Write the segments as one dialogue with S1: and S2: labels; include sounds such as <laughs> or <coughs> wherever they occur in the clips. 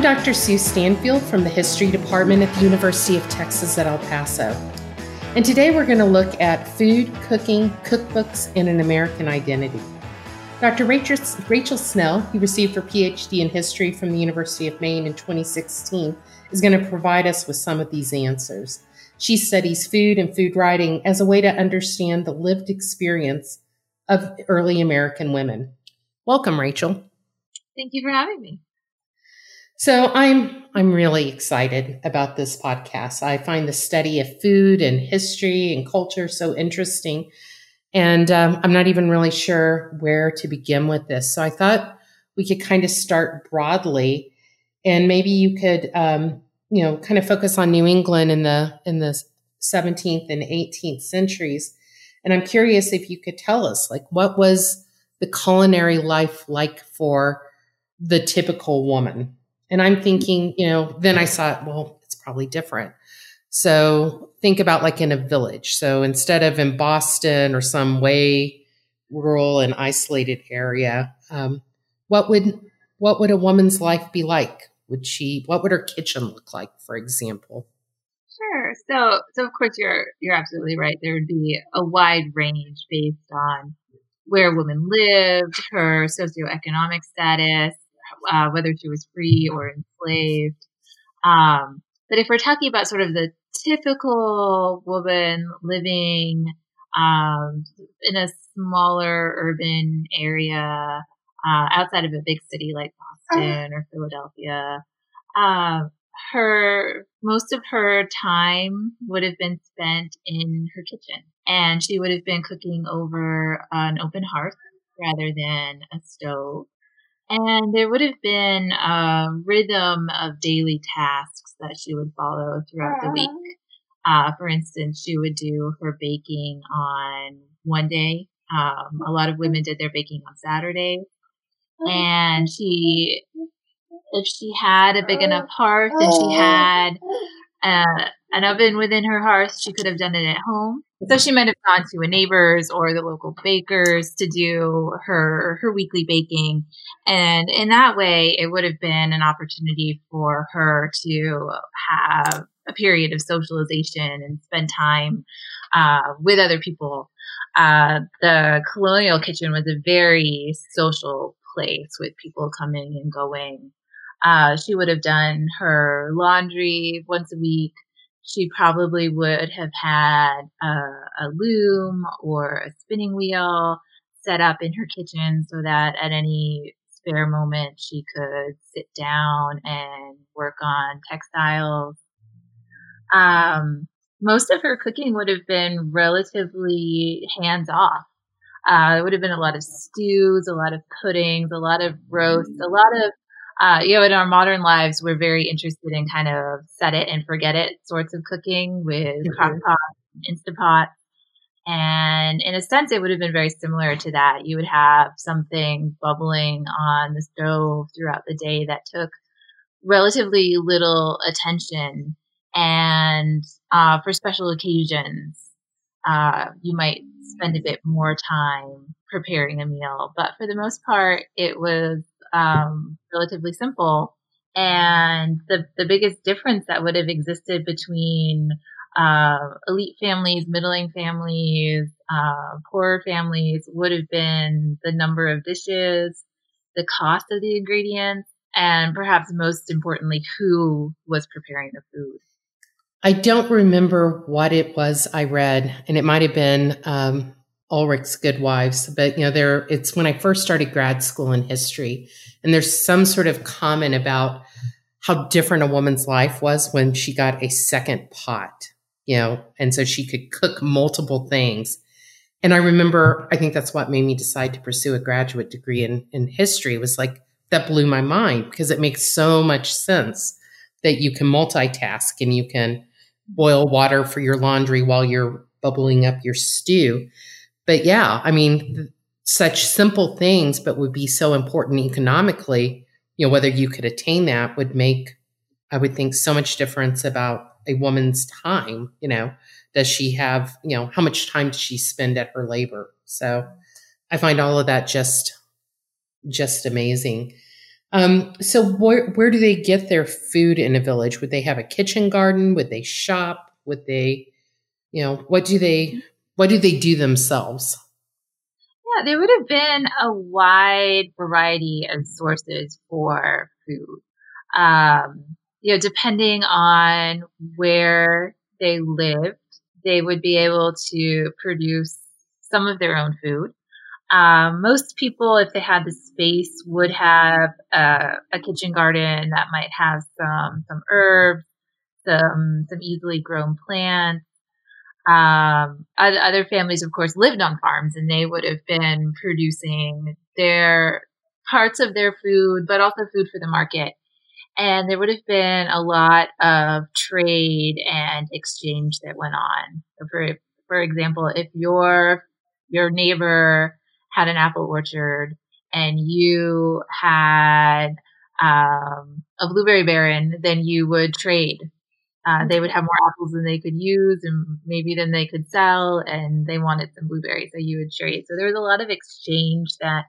S1: I'm Dr. Sue Stanfield from the History Department at the University of Texas at El Paso. And today we're going to look at food, cooking, cookbooks, and an American identity. Dr. Rachel, Rachel Snell, who received her PhD in history from the University of Maine in 2016, is going to provide us with some of these answers. She studies food and food writing as a way to understand the lived experience of early American women. Welcome, Rachel.
S2: Thank you for having me.
S1: So I'm I'm really excited about this podcast. I find the study of food and history and culture so interesting, and um, I'm not even really sure where to begin with this. So I thought we could kind of start broadly, and maybe you could um, you know kind of focus on New England in the in the 17th and 18th centuries. And I'm curious if you could tell us like what was the culinary life like for the typical woman and I'm thinking, you know, then I saw, well, it's probably different. So think about like in a village. So instead of in Boston or some way rural and isolated area, um, what would what would a woman's life be like? Would she? What would her kitchen look like, for example?
S2: Sure. So, so of course you're you're absolutely right. There would be a wide range based on where a woman lived, her socioeconomic status, uh, whether she was free or enslaved. Um, but if we're talking about sort of the typical woman living um, in a smaller urban area uh, outside of a big city like Boston or Philadelphia, uh, her most of her time would have been spent in her kitchen, and she would have been cooking over an open hearth rather than a stove. And there would have been a rhythm of daily tasks that she would follow throughout the week. Uh, for instance, she would do her baking on one day. Um, a lot of women did their baking on Saturday. And she, if she had a big enough hearth and she had uh, an oven within her hearth, she could have done it at home. So she might have gone to a neighbor's or the local baker's to do her her weekly baking, and in that way, it would have been an opportunity for her to have a period of socialization and spend time uh, with other people. Uh, the colonial kitchen was a very social place with people coming and going. Uh, she would have done her laundry once a week she probably would have had a, a, loom or a spinning wheel set up in her kitchen so that at any spare moment she could sit down and work on textiles. Um, most of her cooking would have been relatively hands off. Uh, it would have been a lot of stews, a lot of puddings, a lot of roasts, a lot of uh, you know, in our modern lives, we're very interested in kind of set it and forget it sorts of cooking with mm-hmm. crock pot, Instapot. And in a sense, it would have been very similar to that. You would have something bubbling on the stove throughout the day that took relatively little attention. And uh, for special occasions, uh, you might spend a bit more time preparing a meal. But for the most part, it was um, relatively simple. And the, the biggest difference that would have existed between uh, elite families, middling families, uh, poorer families would have been the number of dishes, the cost of the ingredients, and perhaps most importantly, who was preparing the food.
S1: I don't remember what it was I read, and it might have been um, Ulrich's Good Wives, but you know, there it's when I first started grad school in history, and there's some sort of comment about how different a woman's life was when she got a second pot, you know, and so she could cook multiple things. And I remember, I think that's what made me decide to pursue a graduate degree in, in history was like, that blew my mind because it makes so much sense that you can multitask and you can boil water for your laundry while you're bubbling up your stew. But yeah, I mean, such simple things, but would be so important economically. You know, whether you could attain that would make, I would think, so much difference about a woman's time. You know, does she have, you know, how much time does she spend at her labor? So I find all of that just, just amazing. Um, so where where do they get their food in a village? Would they have a kitchen garden? Would they shop? Would they, you know, what do they what do they do themselves?
S2: Yeah, there would have been a wide variety of sources for food. Um, you know, depending on where they lived, they would be able to produce some of their own food. Um, most people, if they had the space, would have a, a kitchen garden that might have some some herbs, some some easily grown plants. Um, other families, of course, lived on farms, and they would have been producing their parts of their food, but also food for the market. And there would have been a lot of trade and exchange that went on. For for example, if your your neighbor had an apple orchard and you had um, a blueberry barren, then you would trade. Uh, they would have more apples than they could use and maybe than they could sell, and they wanted some blueberries, so you would trade. So there was a lot of exchange that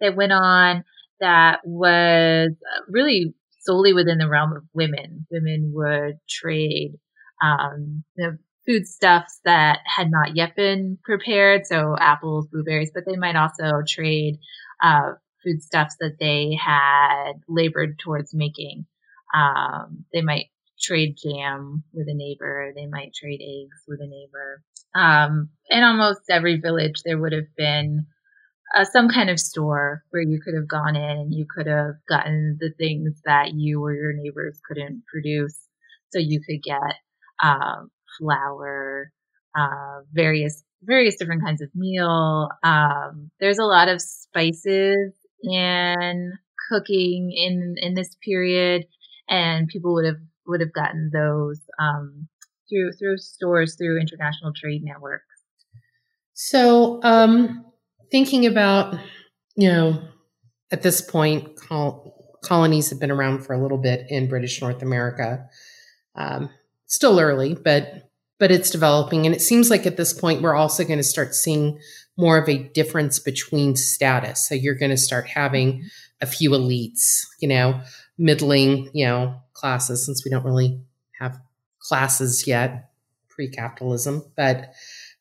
S2: that went on that was really solely within the realm of women. Women would trade um, the foodstuffs that had not yet been prepared, so apples, blueberries, but they might also trade uh, foodstuffs that they had labored towards making. Um, they might trade jam with a neighbor. They might trade eggs with a neighbor. Um, in almost every village, there would have been uh, some kind of store where you could have gone in and you could have gotten the things that you or your neighbors couldn't produce. So you could get um, flour, uh, various various different kinds of meal. Um, there's a lot of spices in cooking in in this period, and people would have would have gotten those um, through through stores through international trade networks.
S1: So, um, thinking about you know, at this point, col- colonies have been around for a little bit in British North America. Um, still early, but but it's developing. And it seems like at this point, we're also going to start seeing more of a difference between status. So you're going to start having a few elites, you know, middling, you know, classes, since we don't really have classes yet pre-capitalism, but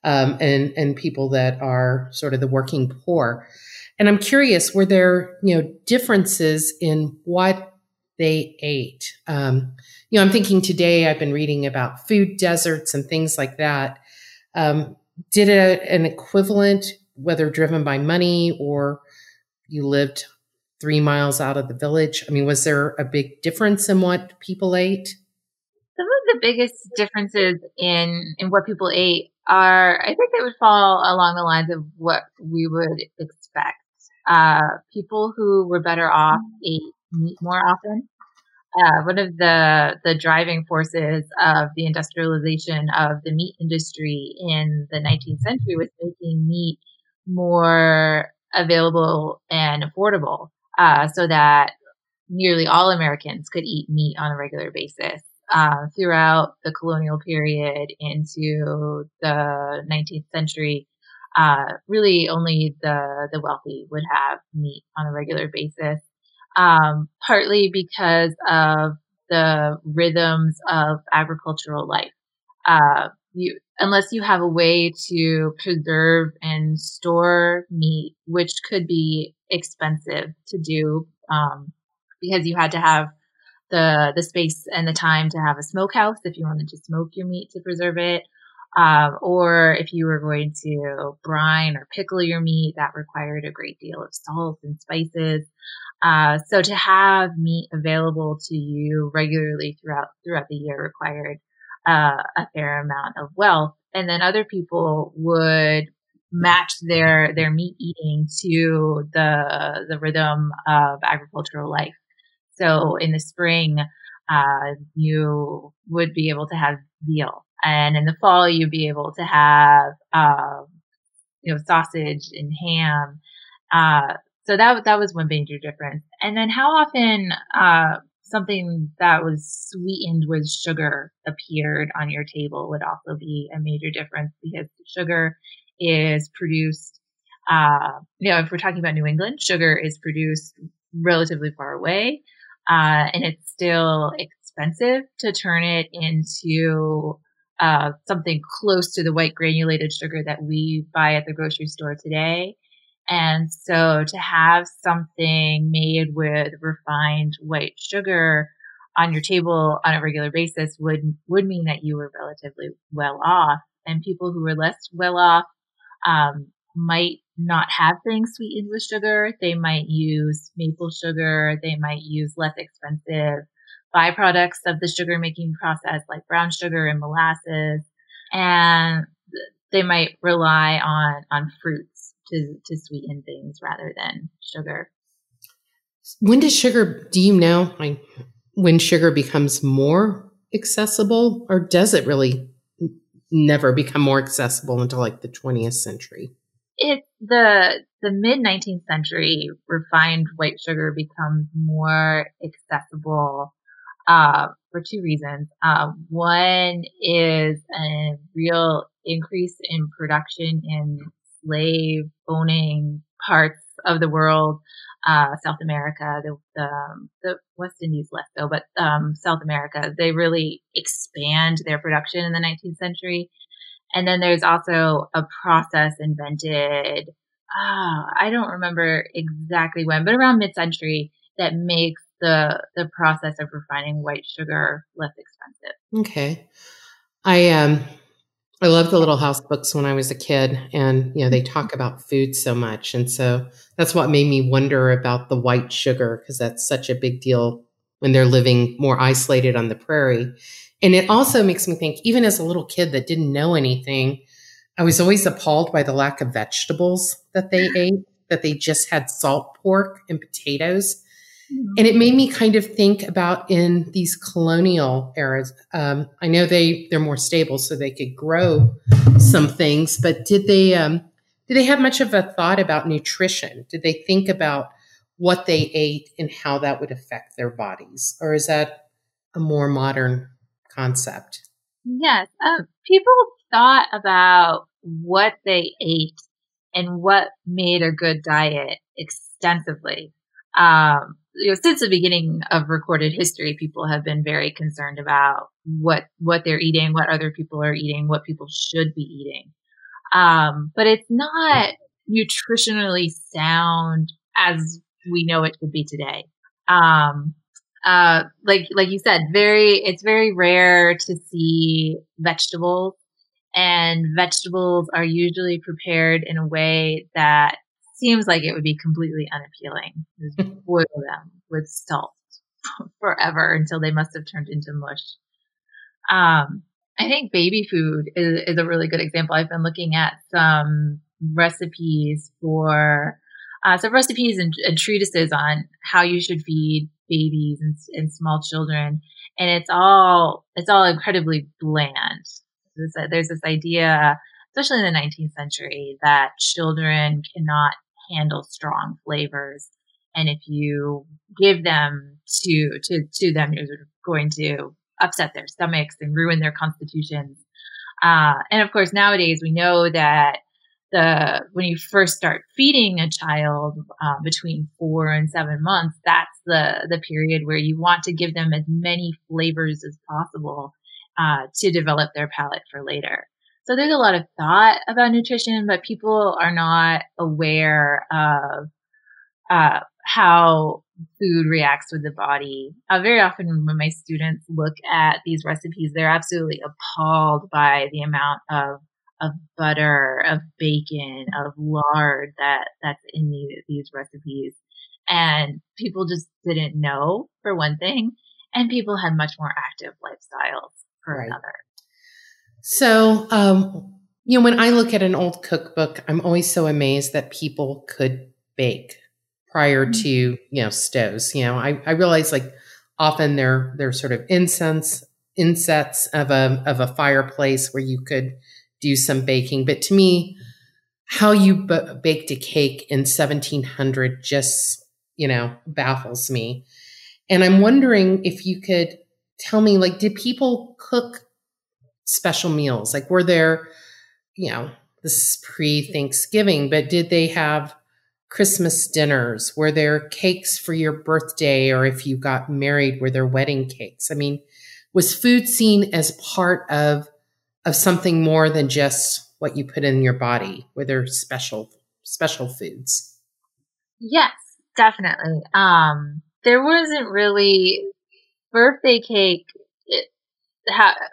S1: um, and and people that are sort of the working poor. And I'm curious, were there you know differences in what they ate? Um, you know, I'm thinking today I've been reading about food deserts and things like that. Um, did a, an equivalent, whether driven by money or you lived three miles out of the village? I mean, was there a big difference in what people ate?
S2: Some of the biggest differences in in what people ate are, I think, they would fall along the lines of what we would expect. Uh, people who were better off ate meat more often uh, one of the the driving forces of the industrialization of the meat industry in the 19th century was making meat more available and affordable, uh, so that nearly all Americans could eat meat on a regular basis. Uh, throughout the colonial period into the 19th century, uh, really only the the wealthy would have meat on a regular basis um, partly because of the rhythms of agricultural life. Uh, you, unless you have a way to preserve and store meat, which could be expensive to do, um, because you had to have the the space and the time to have a smokehouse if you wanted to smoke your meat to preserve it, um, or if you were going to brine or pickle your meat, that required a great deal of salt and spices. Uh, so to have meat available to you regularly throughout throughout the year required uh, a fair amount of wealth, and then other people would match their their meat eating to the the rhythm of agricultural life. So in the spring, uh, you would be able to have veal, and in the fall, you'd be able to have uh, you know sausage and ham. Uh, so that that was one major difference. And then how often uh, something that was sweetened with sugar appeared on your table would also be a major difference because sugar is produced. Uh, you know, if we're talking about New England, sugar is produced relatively far away. Uh, and it's still expensive to turn it into uh, something close to the white granulated sugar that we buy at the grocery store today. And so to have something made with refined white sugar on your table on a regular basis would would mean that you were relatively well off. And people who were less well off um, might not have things sweetened with sugar. They might use maple sugar. They might use less expensive byproducts of the sugar making process like brown sugar and molasses. And they might rely on, on fruits to, to sweeten things rather than sugar.
S1: When does sugar, do you know like, when sugar becomes more accessible or does it really never become more accessible until like the 20th century?
S2: It's the the mid 19th century refined white sugar becomes more accessible uh, for two reasons. Uh, one is a real increase in production in slave owning parts of the world, uh, South America, the, the, um, the, West Indies less so, but um, South America, they really expand their production in the 19th century. And then there's also a process invented, oh, I don't remember exactly when, but around mid century that makes the the process of refining white sugar less expensive.
S1: Okay. I um I loved the little house books when I was a kid and you know they mm-hmm. talk about food so much and so that's what made me wonder about the white sugar because that's such a big deal when they're living more isolated on the prairie. And it also makes me think even as a little kid that didn't know anything, I was always appalled by the lack of vegetables that they mm-hmm. ate, that they just had salt pork and potatoes. Mm-hmm. And it made me kind of think about in these colonial eras. Um, I know they they're more stable, so they could grow some things. But did they um, did they have much of a thought about nutrition? Did they think about what they ate and how that would affect their bodies, or is that a more modern concept?
S2: Yes, uh, people thought about what they ate and what made a good diet extensively. Um, you know, since the beginning of recorded history, people have been very concerned about what what they're eating, what other people are eating, what people should be eating. Um, but it's not nutritionally sound as we know it to be today. Um, uh, like like you said, very it's very rare to see vegetables, and vegetables are usually prepared in a way that seems like it would be completely unappealing. Just <laughs> boil them with salt <laughs> forever until they must have turned into mush. Um, I think baby food is, is a really good example. I've been looking at some recipes for uh, some recipes and, and, treatises on how you should feed babies and, and, small children, and it's all it's all incredibly bland. There's, a, there's this idea, especially in the 19th century, that children cannot handle strong flavors. And if you give them to, to, to them, you're going to upset their stomachs and ruin their constitutions. Uh, and of course, nowadays we know that the when you first start feeding a child uh, between four and seven months, that's the the period where you want to give them as many flavors as possible uh, to develop their palate for later. So there's a lot of thought about nutrition, but people are not aware of uh, how food reacts with the body. Uh, very often, when my students look at these recipes, they're absolutely appalled by the amount of of butter, of bacon, of lard that that's in the, these recipes, and people just didn't know for one thing, and people had much more active lifestyles for right. another.
S1: So, um, you know, when I look at an old cookbook, I'm always so amazed that people could bake prior mm-hmm. to, you know, stoves. You know, I, I realize like often they're, they're sort of incense, insets of a, of a fireplace where you could do some baking. But to me, how you b- baked a cake in 1700 just, you know, baffles me. And I'm wondering if you could tell me, like, did people cook special meals? Like, were there, you know, this is pre Thanksgiving, but did they have Christmas dinners? Were there cakes for your birthday or if you got married, were there wedding cakes? I mean, was food seen as part of of something more than just what you put in your body? Were there special special foods?
S2: Yes, definitely. Um, there wasn't really birthday cake,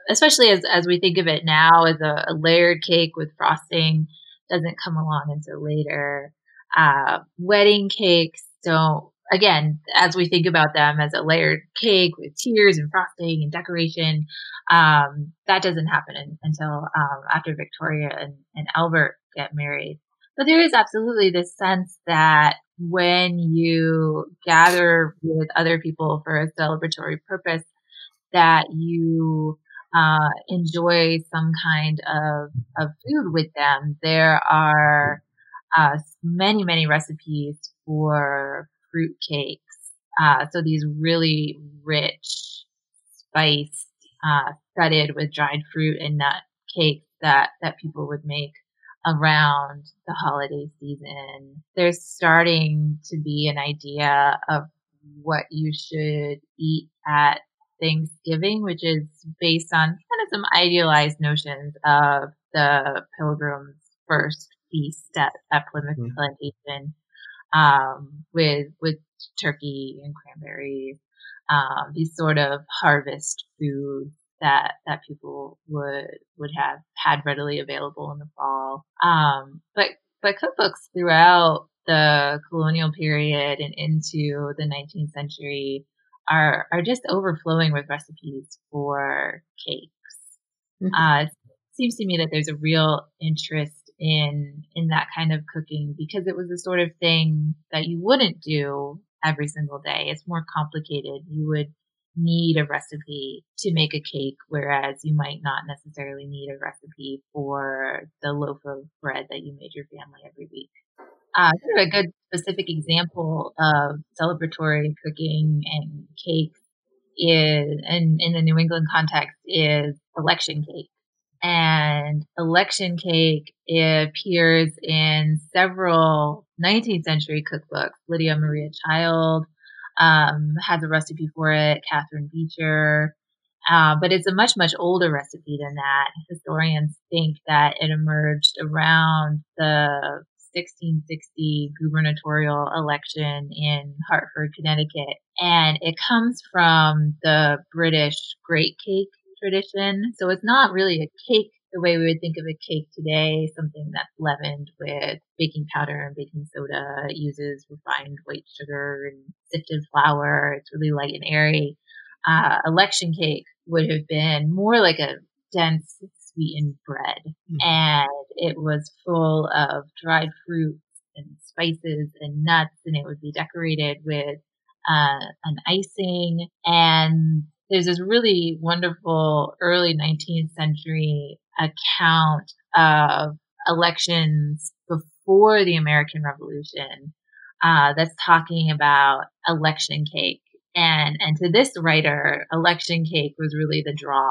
S2: especially as as we think of it now as a, a layered cake with frosting, doesn't come along until later. Uh, wedding cakes don't again, as we think about them as a layered cake with tiers and frosting and decoration, um, that doesn't happen in, until um, after Victoria and, and Albert get married. But there is absolutely this sense that when you gather with other people for a celebratory purpose, that you uh, enjoy some kind of, of food with them. There are uh, many, many recipes for fruit cakes. Uh, so these really rich, spiced, uh, studded with dried fruit and nut cakes that, that people would make around the holiday season. There's starting to be an idea of what you should eat at Thanksgiving, which is based on kind of some idealized notions of the pilgrims' first feast at, at Plymouth mm-hmm. Plantation um, with with turkey and cranberries, um, these sort of harvest foods that that people would would have had readily available in the fall. Um, but but cookbooks throughout the colonial period and into the 19th century are are just overflowing with recipes for cakes. Mm-hmm. Uh, it seems to me that there's a real interest in in that kind of cooking because it was the sort of thing that you wouldn't do every single day. It's more complicated. You would need a recipe to make a cake, whereas you might not necessarily need a recipe for the loaf of bread that you made your family every week. Uh, sort of a good specific example of celebratory cooking and cake is, and in the New England context, is election cake and election cake appears in several 19th century cookbooks. Lydia Maria Child um, has a recipe for it, Catharine Beecher. Uh, but it's a much, much older recipe than that. Historians think that it emerged around the 1660 gubernatorial election in Hartford, Connecticut. And it comes from the British great cake tradition. So it's not really a cake the way we would think of a cake today, something that's leavened with baking powder and baking soda. It uses refined white sugar and sifted flour. It's really light and airy. Uh, election cake would have been more like a dense sweetened bread. Mm-hmm. And it was full of dried fruits and spices and nuts, and it would be decorated with uh, an icing and there's this really wonderful early 19th century account of elections before the American Revolution uh, that's talking about election cake. And, and to this writer, election cake was really the draw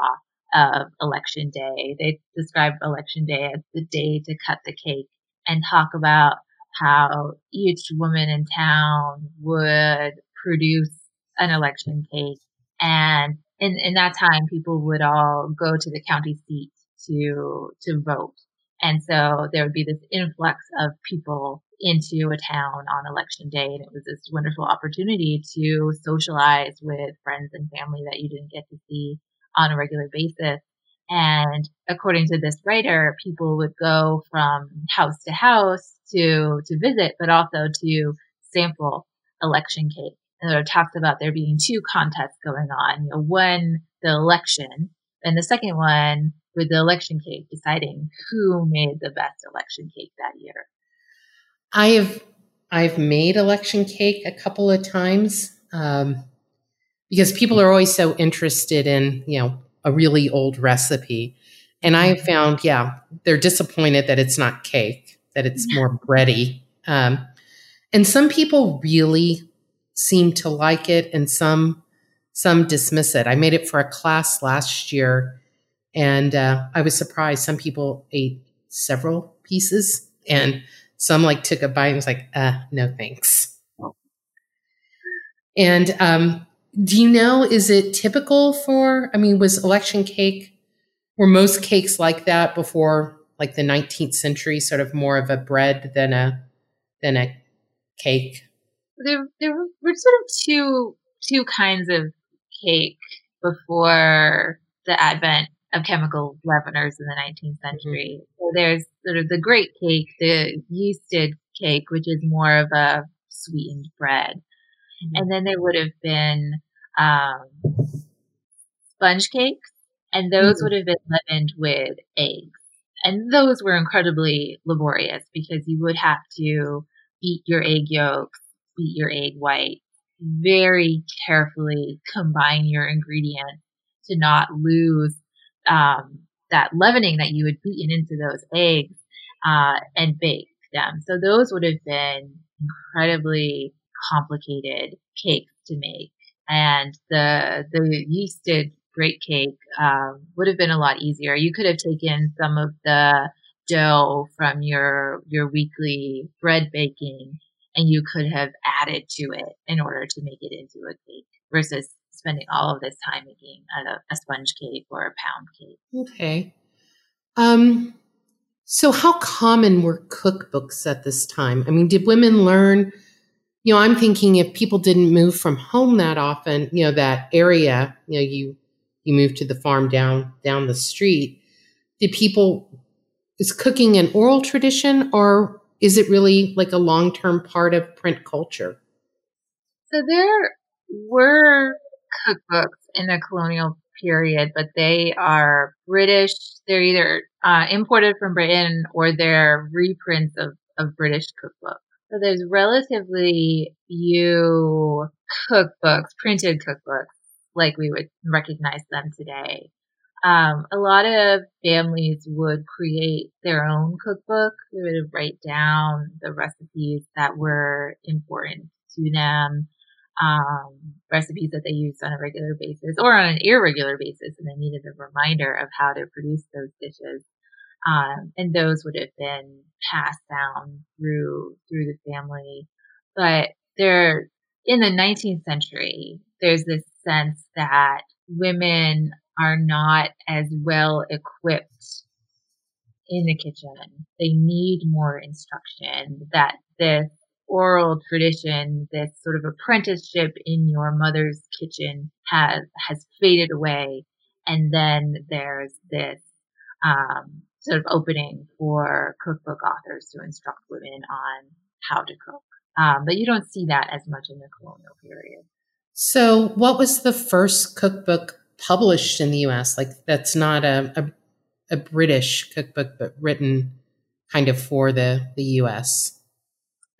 S2: of election day. They describe election day as the day to cut the cake and talk about how each woman in town would produce an election cake and in, in that time, people would all go to the county seat to, to vote. And so there would be this influx of people into a town on election day. And it was this wonderful opportunity to socialize with friends and family that you didn't get to see on a regular basis. And according to this writer, people would go from house to house to, to visit, but also to sample election cake and it talks about there being two contests going on. You know, one, the election, and the second one with the election cake deciding who made the best election cake that year.
S1: I have I've made election cake a couple of times um, because people are always so interested in you know a really old recipe, and I have found yeah they're disappointed that it's not cake that it's more bready. Um, and some people really seem to like it and some some dismiss it. I made it for a class last year and uh, I was surprised. Some people ate several pieces and some like took a bite and was like, uh, no thanks. And um, do you know, is it typical for, I mean, was election cake, were most cakes like that before like the 19th century, sort of more of a bread than a, than a cake?
S2: There, there were sort of two, two kinds of cake before the advent of chemical leaveners in the 19th mm-hmm. century. So there's sort of the great cake, the yeasted cake, which is more of a sweetened bread. Mm-hmm. And then there would have been um, sponge cakes, and those mm-hmm. would have been leavened with eggs. And those were incredibly laborious because you would have to beat your egg yolks, beat your egg white, very carefully combine your ingredients to not lose um, that leavening that you had beaten into those eggs uh, and bake them. So those would have been incredibly complicated cakes to make, and the the yeasted great cake um, would have been a lot easier. You could have taken some of the dough from your your weekly bread baking and you could have added to it in order to make it into a cake versus spending all of this time making a, a sponge cake or a pound cake.
S1: Okay. Um, so, how common were cookbooks at this time? I mean, did women learn? You know, I'm thinking if people didn't move from home that often, you know, that area, you know, you you move to the farm down down the street. Did people is cooking an oral tradition, or is it really like a long term part of print culture?
S2: So there were cookbooks in the colonial period, but they are British. They're either uh, imported from Britain or they're reprints of, of British cookbooks. So there's relatively few cookbooks, printed cookbooks, like we would recognize them today. Um, a lot of families would create their own cookbook. They would write down the recipes that were important to them um, recipes that they used on a regular basis or on an irregular basis, and they needed a reminder of how to produce those dishes. Um, and those would have been passed down through through the family. But there, in the 19th century, there's this sense that women are not as well equipped in the kitchen. They need more instruction. That this oral tradition, this sort of apprenticeship in your mother's kitchen has has faded away, and then there's this um, sort of opening for cookbook authors to instruct women on how to cook. Um, but you don't see that as much in the colonial period.
S1: So, what was the first cookbook published in the U.S.? Like, that's not a, a, a British cookbook, but written kind of for the the U.S.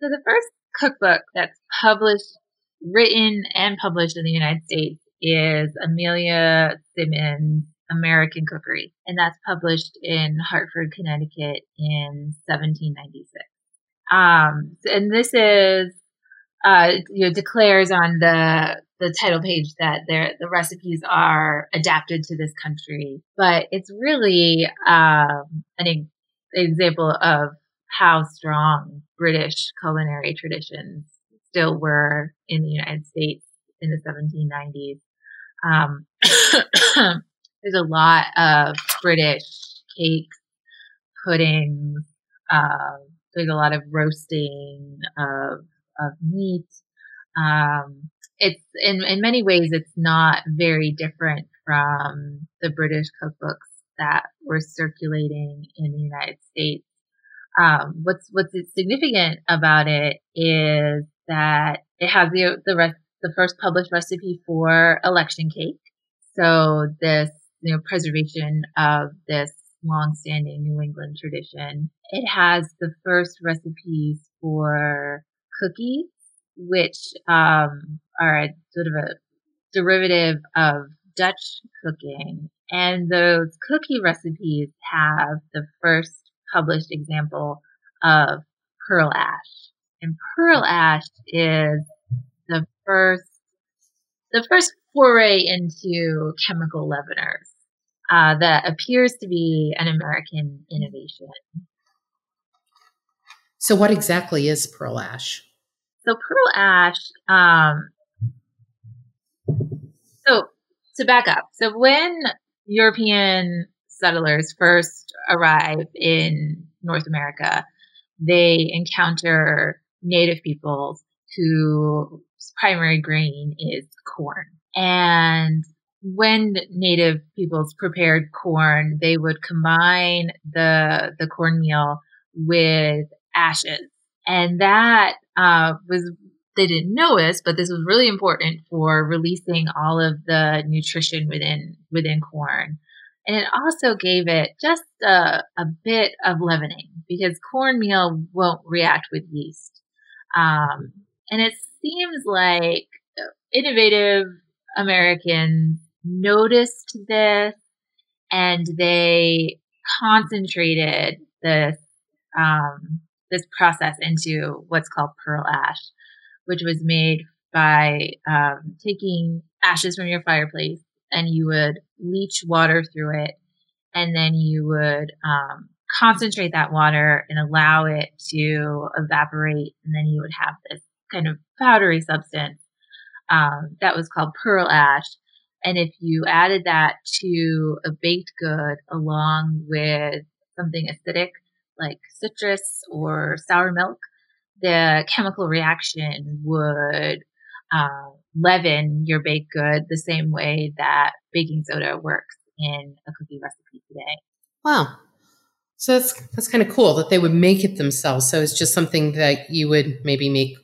S2: So the first cookbook that's published, written and published in the United States is Amelia Simmons' American Cookery, and that's published in Hartford, Connecticut in 1796. Um, and this is, uh, you know, declares on the the title page that the recipes are adapted to this country, but it's really um, an example of how strong British culinary traditions still were in the United States in the 1790s. Um, <coughs> <coughs> there's a lot of British cakes, puddings. Uh, there's a lot of roasting of of meat. Um, it's in in many ways it's not very different from the British cookbooks that were circulating in the United States um, what's what's significant about it is that it has the the rest the first published recipe for election cake. So this you know preservation of this long-standing New England tradition. It has the first recipes for cookies, which um, are a, sort of a derivative of Dutch cooking, and those cookie recipes have the first published example of pearl ash. And pearl ash is the first, the first foray into chemical leaveners uh, that appears to be an American innovation.
S1: So, what exactly is pearl ash?
S2: So, pearl ash, um, so to back up, so when European settlers first arrive in North America, they encounter native peoples whose primary grain is corn. And when native peoples prepared corn, they would combine the the cornmeal with ashes, and that uh, was they didn't know this, but this was really important for releasing all of the nutrition within within corn. And it also gave it just a, a bit of leavening because cornmeal won't react with yeast. Um, and it seems like innovative Americans noticed this and they concentrated this um, this process into what's called pearl ash, which was made by um, taking ashes from your fireplace and you would leach water through it, and then you would um, concentrate that water and allow it to evaporate, and then you would have this kind of powdery substance um, that was called pearl ash. And if you added that to a baked good along with something acidic like citrus or sour milk, the chemical reaction would uh, leaven your baked good the same way that baking soda works in a cookie recipe today.
S1: Wow. So that's that's kind of cool that they would make it themselves. So it's just something that you would maybe make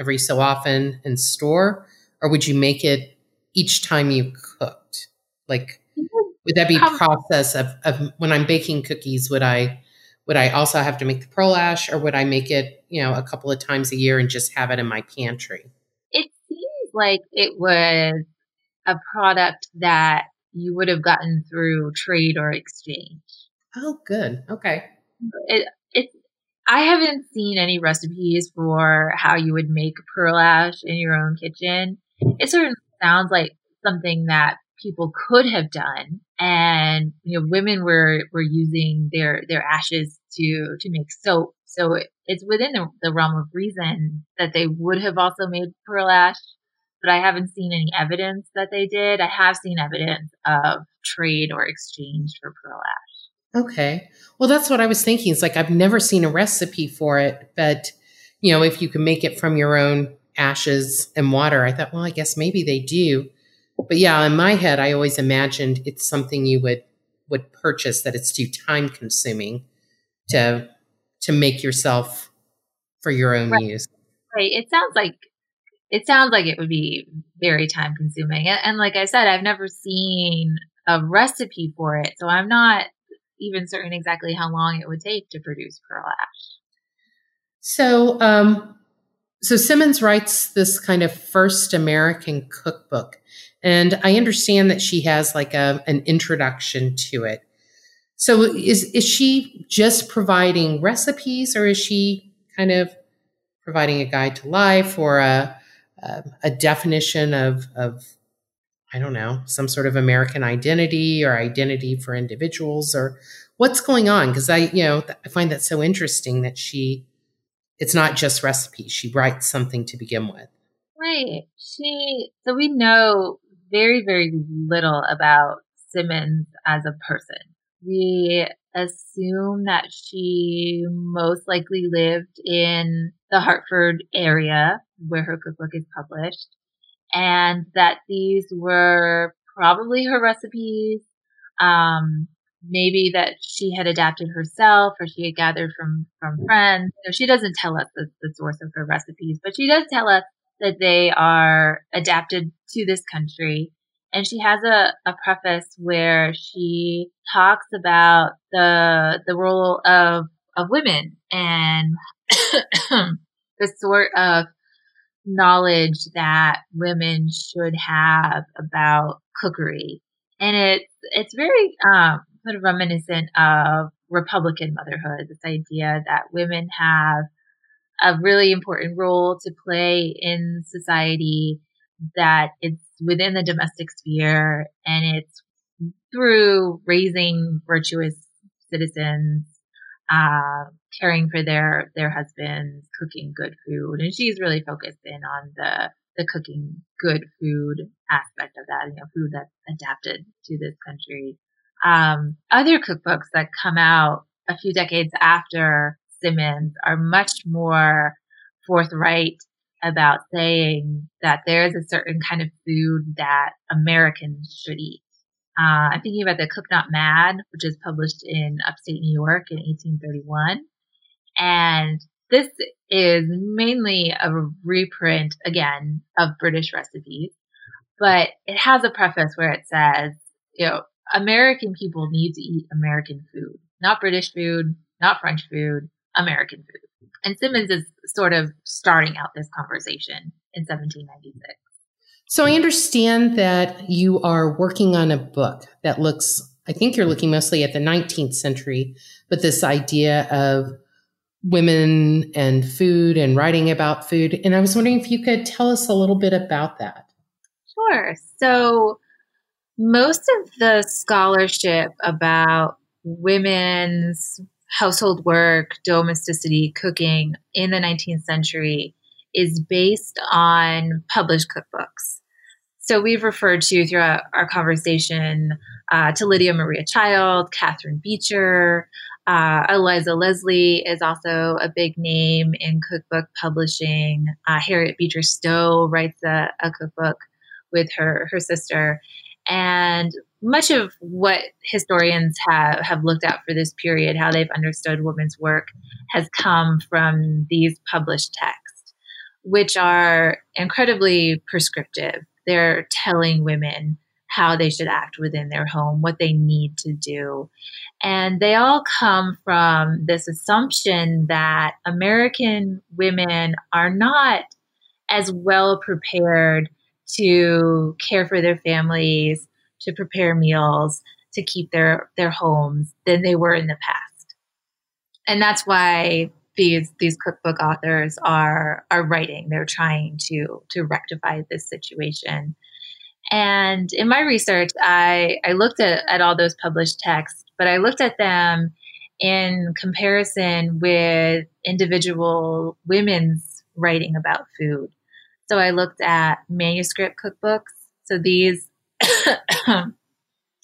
S1: every so often and store, or would you make it each time you cooked? Like, would that be process of, of when I'm baking cookies? Would I would I also have to make the pearl ash, or would I make it you know a couple of times a year and just have it in my pantry?
S2: It seems like it was a product that you would have gotten through trade or exchange.
S1: Oh, good. Okay.
S2: It, I haven't seen any recipes for how you would make pearl ash in your own kitchen. It sort of sounds like something that people could have done. And, you know, women were, were using their, their ashes to, to make soap. So it, it's within the, the realm of reason that they would have also made pearl ash but I haven't seen any evidence that they did. I have seen evidence of trade or exchange for pearl ash.
S1: Okay. Well, that's what I was thinking. It's like I've never seen a recipe for it, but you know, if you can make it from your own ashes and water, I thought, well, I guess maybe they do. But yeah, in my head, I always imagined it's something you would would purchase that it's too time consuming to to make yourself for your own
S2: right.
S1: use.
S2: Right. It sounds like it sounds like it would be very time consuming. And, and like I said, I've never seen a recipe for it. So I'm not even certain exactly how long it would take to produce pearl ash.
S1: So, um, so Simmons writes this kind of first American cookbook, and I understand that she has like a, an introduction to it. So, is is she just providing recipes, or is she kind of providing a guide to life or a uh, a definition of, of, I don't know, some sort of American identity or identity for individuals or what's going on? Because I, you know, I find that so interesting that she, it's not just recipes. She writes something to begin with.
S2: Right. She, so we know very, very little about Simmons as a person. We assume that she most likely lived in the Hartford area where her cookbook is published, and that these were probably her recipes. Um, maybe that she had adapted herself or she had gathered from from friends. So she doesn't tell us the, the source of her recipes, but she does tell us that they are adapted to this country. And she has a, a preface where she talks about the the role of of women and <coughs> the sort of knowledge that women should have about cookery. And it's, it's very, um, sort of reminiscent of Republican motherhood, this idea that women have a really important role to play in society, that it's within the domestic sphere and it's through raising virtuous citizens uh, caring for their their husbands, cooking good food, and she's really focused in on the the cooking good food aspect of that, you know, food that's adapted to this country. Um, other cookbooks that come out a few decades after Simmons are much more forthright about saying that there is a certain kind of food that Americans should eat. Uh, I'm thinking about the Cook Not Mad, which is published in upstate New York in 1831. And this is mainly a reprint, again, of British recipes, but it has a preface where it says, you know, American people need to eat American food, not British food, not French food, American food. And Simmons is sort of starting out this conversation in 1796.
S1: So I understand that you are working on a book that looks, I think you're looking mostly at the 19th century, but this idea of women and food and writing about food. And I was wondering if you could tell us a little bit about that.
S2: Sure. So, most of the scholarship about women's household work, domesticity, cooking in the 19th century is based on published cookbooks. So, we've referred to throughout our conversation uh, to Lydia Maria Child, Catharine Beecher, uh, Eliza Leslie is also a big name in cookbook publishing. Uh, Harriet Beecher Stowe writes a, a, cookbook with her her sister, and much of what historians have have looked at for this period, how they've understood women's work, has come from these published texts, which are incredibly prescriptive. They're telling women how they should act within their home, what they need to do. And they all come from this assumption that American women are not as well prepared to care for their families, to prepare meals, to keep their, their homes than they were in the past. And that's why these these cookbook authors are are writing. They're trying to to rectify this situation. And in my research, I, I looked at, at all those published texts, but I looked at them in comparison with individual women's writing about food. So I looked at manuscript cookbooks. So these <coughs>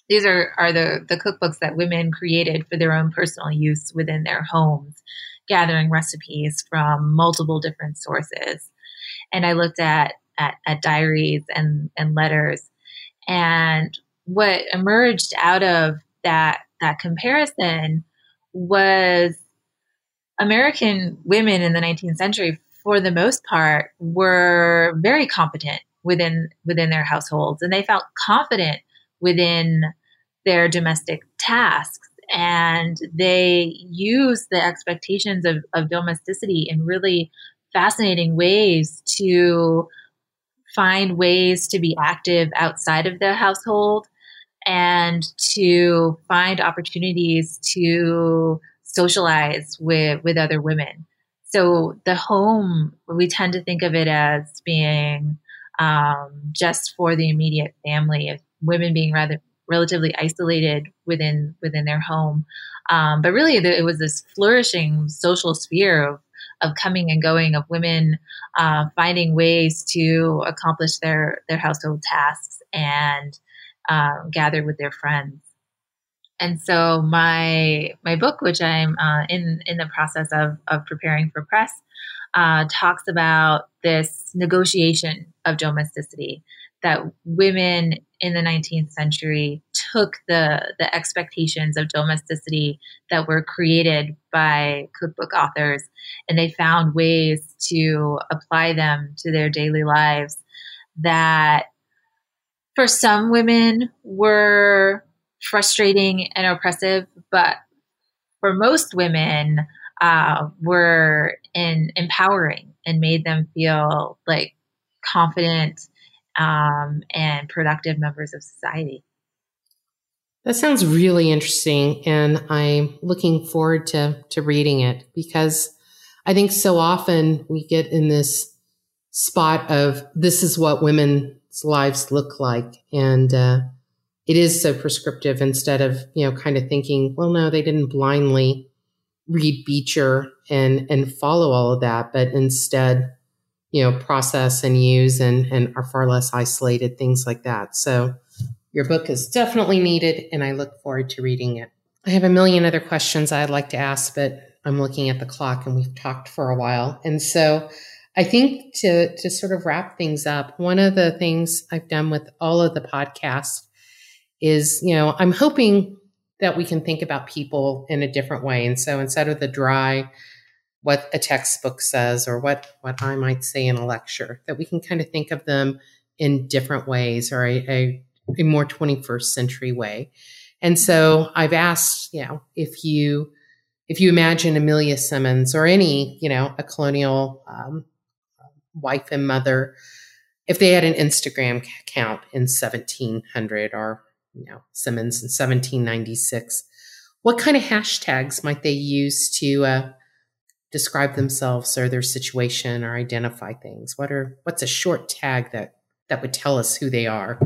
S2: these are, are the, the cookbooks that women created for their own personal use within their homes, gathering recipes from multiple different sources. And I looked at at, at diaries and, and letters. And what emerged out of that that comparison was American women in the 19th century, for the most part, were very competent within within their households, and they felt confident within their domestic tasks, and they used the expectations of, of domesticity in really fascinating ways to find ways to be active outside of the household and to find opportunities to socialize with, with other women. So the home, we tend to think of it as being um, just for the immediate family, of women being rather relatively isolated within within their home. Um, but really, it was this flourishing social sphere of of coming and going of women uh, finding ways to accomplish their their household tasks and uh, gather with their friends. And so my my book, which I'm uh, in in the process of of preparing for press, uh, talks about this negotiation of domesticity that women in the 19th century took the the expectations of domesticity that were created by cookbook authors and they found ways to apply them to their daily lives that for some women were frustrating and oppressive but for most women uh, were in, empowering and made them feel like confident um, and productive members of society.
S1: That sounds really interesting, and I'm looking forward to to reading it because I think so often we get in this spot of this is what women's lives look like, and uh, it is so prescriptive instead of you know kind of thinking, well, no, they didn't blindly read Beecher and and follow all of that, but instead, you know, process and use and and are far less isolated, things like that. So your book is definitely needed, and I look forward to reading it. I have a million other questions I'd like to ask, but I'm looking at the clock and we've talked for a while. And so I think to, to sort of wrap things up, one of the things I've done with all of the podcasts is, you know, I'm hoping that we can think about people in a different way. And so instead of the dry, what a textbook says or what, what I might say in a lecture, that we can kind of think of them in different ways or a, a, a more 21st century way. And so I've asked, you know, if you if you imagine Amelia Simmons or any, you know, a colonial um, wife and mother, if they had an Instagram account in 1700 or, you know, Simmons in 1796, what kind of hashtags might they use to uh, describe themselves or their situation or identify things? What are what's a short tag that that would tell us who they are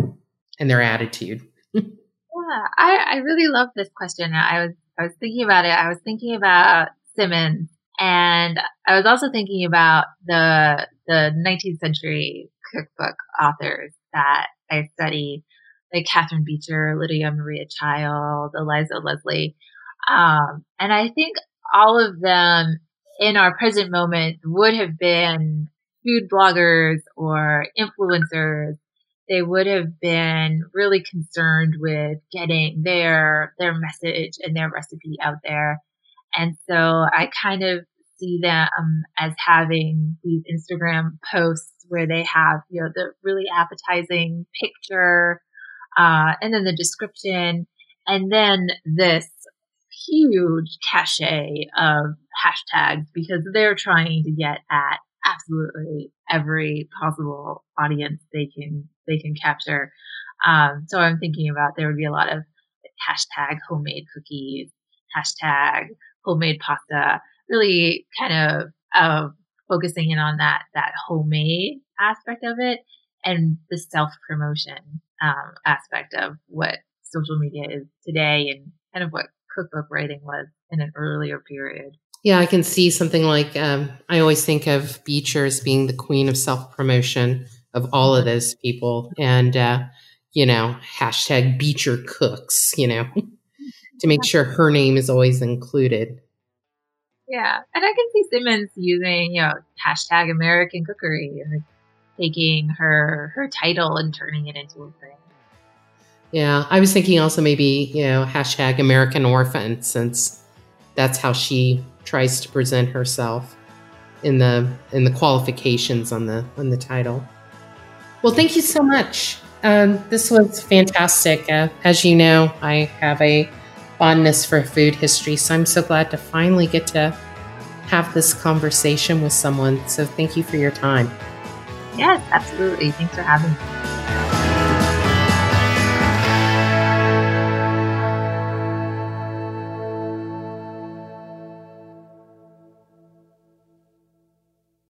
S1: and their attitude?
S2: Yeah, I, I really love this question. I was I was thinking about it. I was thinking about Simmons, and I was also thinking about the the 19th century cookbook authors that I study, like Catharine Beecher, Lydia Maria Child, Eliza Leslie, um, and I think all of them in our present moment would have been food bloggers or influencers they would have been really concerned with getting their their message and their recipe out there. And so I kind of see them as having these Instagram posts where they have, you know, the really appetizing picture, uh, and then the description, and then this huge cachet of hashtags because they're trying to get at absolutely every possible audience they can they can capture. Um, so I'm thinking about there would be a lot of hashtag homemade cookies, hashtag homemade pasta, really kind of focusing in on that that homemade aspect of it and the self promotion um, aspect of what social media is today and kind of what cookbook writing was in an earlier period.
S1: Yeah, I can see something like um, I always think of Beecher as being the queen of self promotion of all of those people, and uh, you know, hashtag Beecher cooks, you know, <laughs> to make sure her name is always included.
S2: Yeah, and I can see Simmons using you know hashtag American cookery and taking her her title and turning it into a brand.
S1: Yeah, I was thinking also maybe you know hashtag American Orphan since that's how she tries to present herself in the in the qualifications on the on the title. Well, thank you so much. Um, this was fantastic. Uh, as you know, I have a fondness for food history, so I'm so glad to finally get to have this conversation with someone. So thank you for your time.
S2: Yes, absolutely. Thanks for having me.